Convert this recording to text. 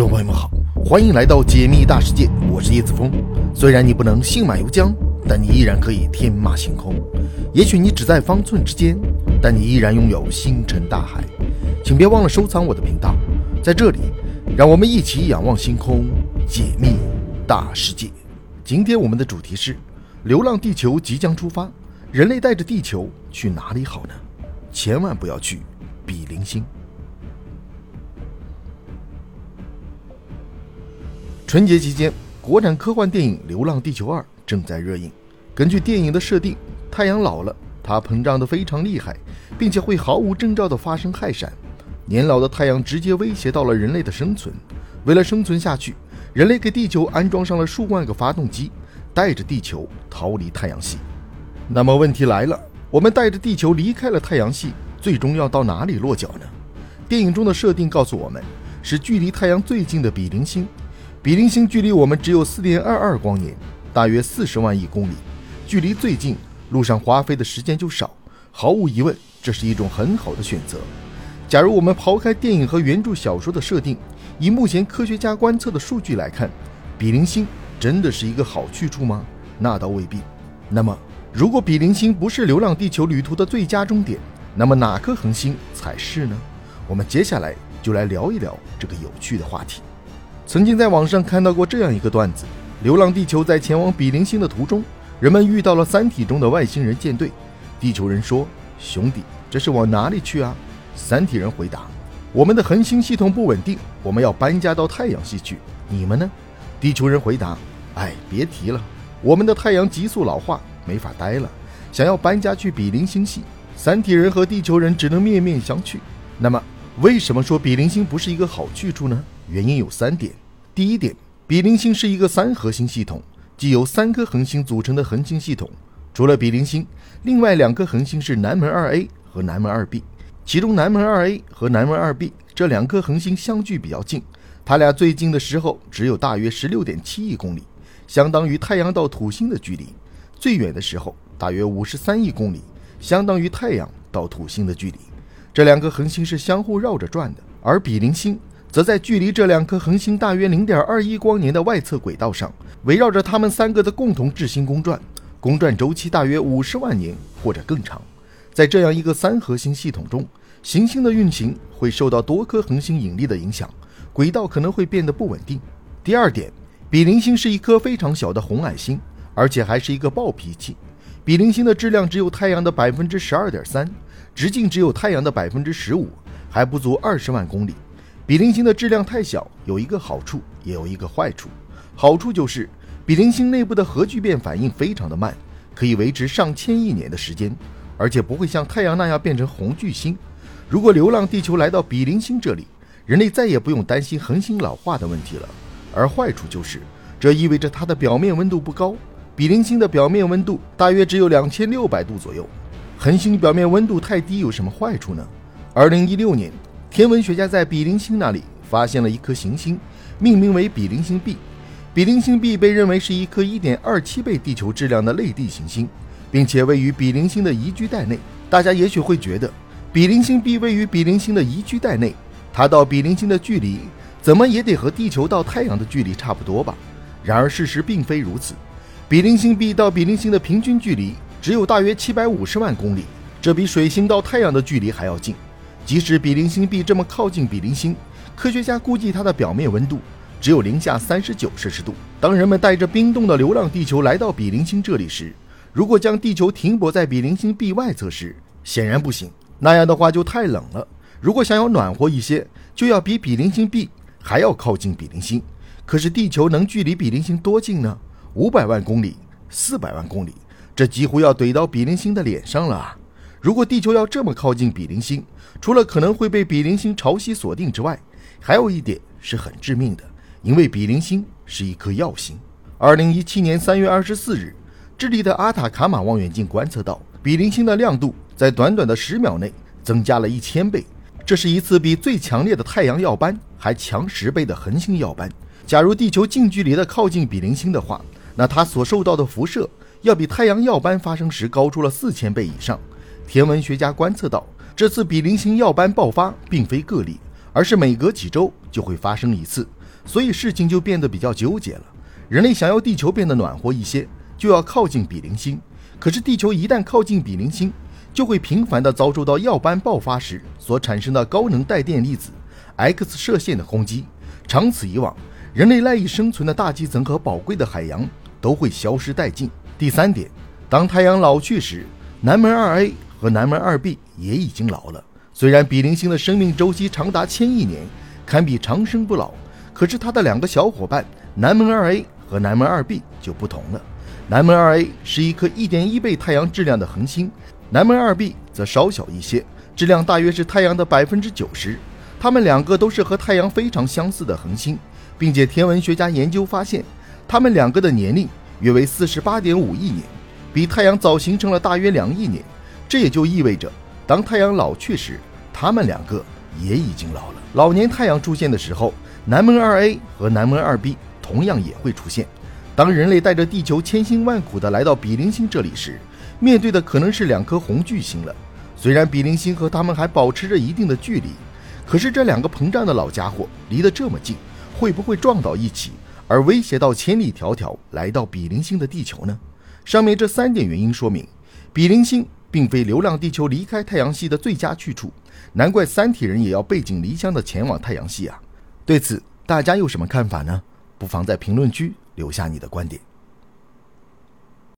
众朋友们好，欢迎来到解密大世界，我是叶子峰。虽然你不能信马由缰，但你依然可以天马行空。也许你只在方寸之间，但你依然拥有星辰大海。请别忘了收藏我的频道，在这里，让我们一起仰望星空，解密大世界。今天我们的主题是：流浪地球即将出发，人类带着地球去哪里好呢？千万不要去比邻星。春节期间，国产科幻电影《流浪地球二》正在热映。根据电影的设定，太阳老了，它膨胀得非常厉害，并且会毫无征兆地发生氦闪。年老的太阳直接威胁到了人类的生存。为了生存下去，人类给地球安装上了数万个发动机，带着地球逃离太阳系。那么问题来了，我们带着地球离开了太阳系，最终要到哪里落脚呢？电影中的设定告诉我们，是距离太阳最近的比邻星。比邻星距离我们只有四点二二光年，大约四十万亿公里，距离最近，路上花费的时间就少。毫无疑问，这是一种很好的选择。假如我们抛开电影和原著小说的设定，以目前科学家观测的数据来看，比邻星真的是一个好去处吗？那倒未必。那么，如果比邻星不是流浪地球旅途的最佳终点，那么哪颗恒星才是呢？我们接下来就来聊一聊这个有趣的话题。曾经在网上看到过这样一个段子：流浪地球在前往比邻星的途中，人们遇到了《三体》中的外星人舰队。地球人说：“兄弟，这是往哪里去啊？”三体人回答：“我们的恒星系统不稳定，我们要搬家到太阳系去。你们呢？”地球人回答：“哎，别提了，我们的太阳急速老化，没法待了，想要搬家去比邻星系。”三体人和地球人只能面面相觑。那么，为什么说比邻星不是一个好去处呢？原因有三点。第一点，比邻星是一个三核心系统，即由三颗恒星组成的恒星系统。除了比邻星，另外两颗恒星是南门二 A 和南门二 B。其中南门二 A 和南门二 B 这两颗恒星相距比较近，它俩最近的时候只有大约十六点七亿公里，相当于太阳到土星的距离；最远的时候大约五十三亿公里，相当于太阳到土星的距离。这两个恒星是相互绕着转的，而比邻星。则在距离这两颗恒星大约零点二一光年的外侧轨道上，围绕着它们三个的共同质心公转，公转周期大约五十万年或者更长。在这样一个三核心系统中，行星的运行会受到多颗恒星引力的影响，轨道可能会变得不稳定。第二点，比邻星是一颗非常小的红矮星，而且还是一个暴脾气。比邻星的质量只有太阳的百分之十二点三，直径只有太阳的百分之十五，还不足二十万公里。比邻星的质量太小，有一个好处，也有一个坏处。好处就是，比邻星内部的核聚变反应非常的慢，可以维持上千亿年的时间，而且不会像太阳那样变成红巨星。如果流浪地球来到比邻星这里，人类再也不用担心恒星老化的问题了。而坏处就是，这意味着它的表面温度不高。比邻星的表面温度大约只有两千六百度左右。恒星表面温度太低有什么坏处呢？二零一六年。天文学家在比邻星那里发现了一颗行星，命名为比邻星 B。比邻星 B 被认为是一颗1.27倍地球质量的类地行星，并且位于比邻星的宜居带内。大家也许会觉得，比邻星 B 位于比邻星的宜居带内，它到比邻星的距离怎么也得和地球到太阳的距离差不多吧？然而事实并非如此，比邻星 B 到比邻星的平均距离只有大约750万公里，这比水星到太阳的距离还要近。即使比邻星 B 这么靠近比邻星，科学家估计它的表面温度只有零下三十九摄氏度。当人们带着冰冻的流浪地球来到比邻星这里时，如果将地球停泊在比邻星 B 外侧时，显然不行，那样的话就太冷了。如果想要暖和一些，就要比比邻星 B 还要靠近比邻星。可是地球能距离比邻星多近呢？五百万公里、四百万公里，这几乎要怼到比邻星的脸上了啊！如果地球要这么靠近比邻星，除了可能会被比邻星潮汐锁定之外，还有一点是很致命的，因为比邻星是一颗耀星。二零一七年三月二十四日，智利的阿塔卡马望远镜观测到比邻星的亮度在短短的十秒内增加了一千倍，这是一次比最强烈的太阳耀斑还强十倍的恒星耀斑。假如地球近距离的靠近比邻星的话，那它所受到的辐射要比太阳耀斑发生时高出了四千倍以上。天文学家观测到，这次比邻星耀斑爆发并非个例，而是每隔几周就会发生一次。所以事情就变得比较纠结了。人类想要地球变得暖和一些，就要靠近比邻星。可是地球一旦靠近比邻星，就会频繁地遭受到耀斑爆发时所产生的高能带电粒子 X 射线的轰击。长此以往，人类赖以生存的大气层和宝贵的海洋都会消失殆尽。第三点，当太阳老去时，南门二 A 和南门二 B 也已经老了。虽然比邻星的生命周期长达千亿年，堪比长生不老，可是它的两个小伙伴南门二 A 和南门二 B 就不同了。南门二 A 是一颗一点一倍太阳质量的恒星，南门二 B 则稍小一些，质量大约是太阳的百分之九十。它们两个都是和太阳非常相似的恒星，并且天文学家研究发现，它们两个的年龄约为四十八点五亿年，比太阳早形成了大约两亿年。这也就意味着，当太阳老去时，它们两个也已经老了。老年太阳出现的时候，南门二 A 和南门二 B 同样也会出现。当人类带着地球千辛万苦地来到比邻星这里时，面对的可能是两颗红巨星了。虽然比邻星和它们还保持着一定的距离，可是这两个膨胀的老家伙离得这么近，会不会撞到一起，而威胁到千里迢迢来到比邻星的地球呢？上面这三点原因说明，比邻星并非流浪地球离开太阳系的最佳去处。难怪三体人也要背井离乡的前往太阳系啊！对此，大家有什么看法呢？不妨在评论区留下你的观点。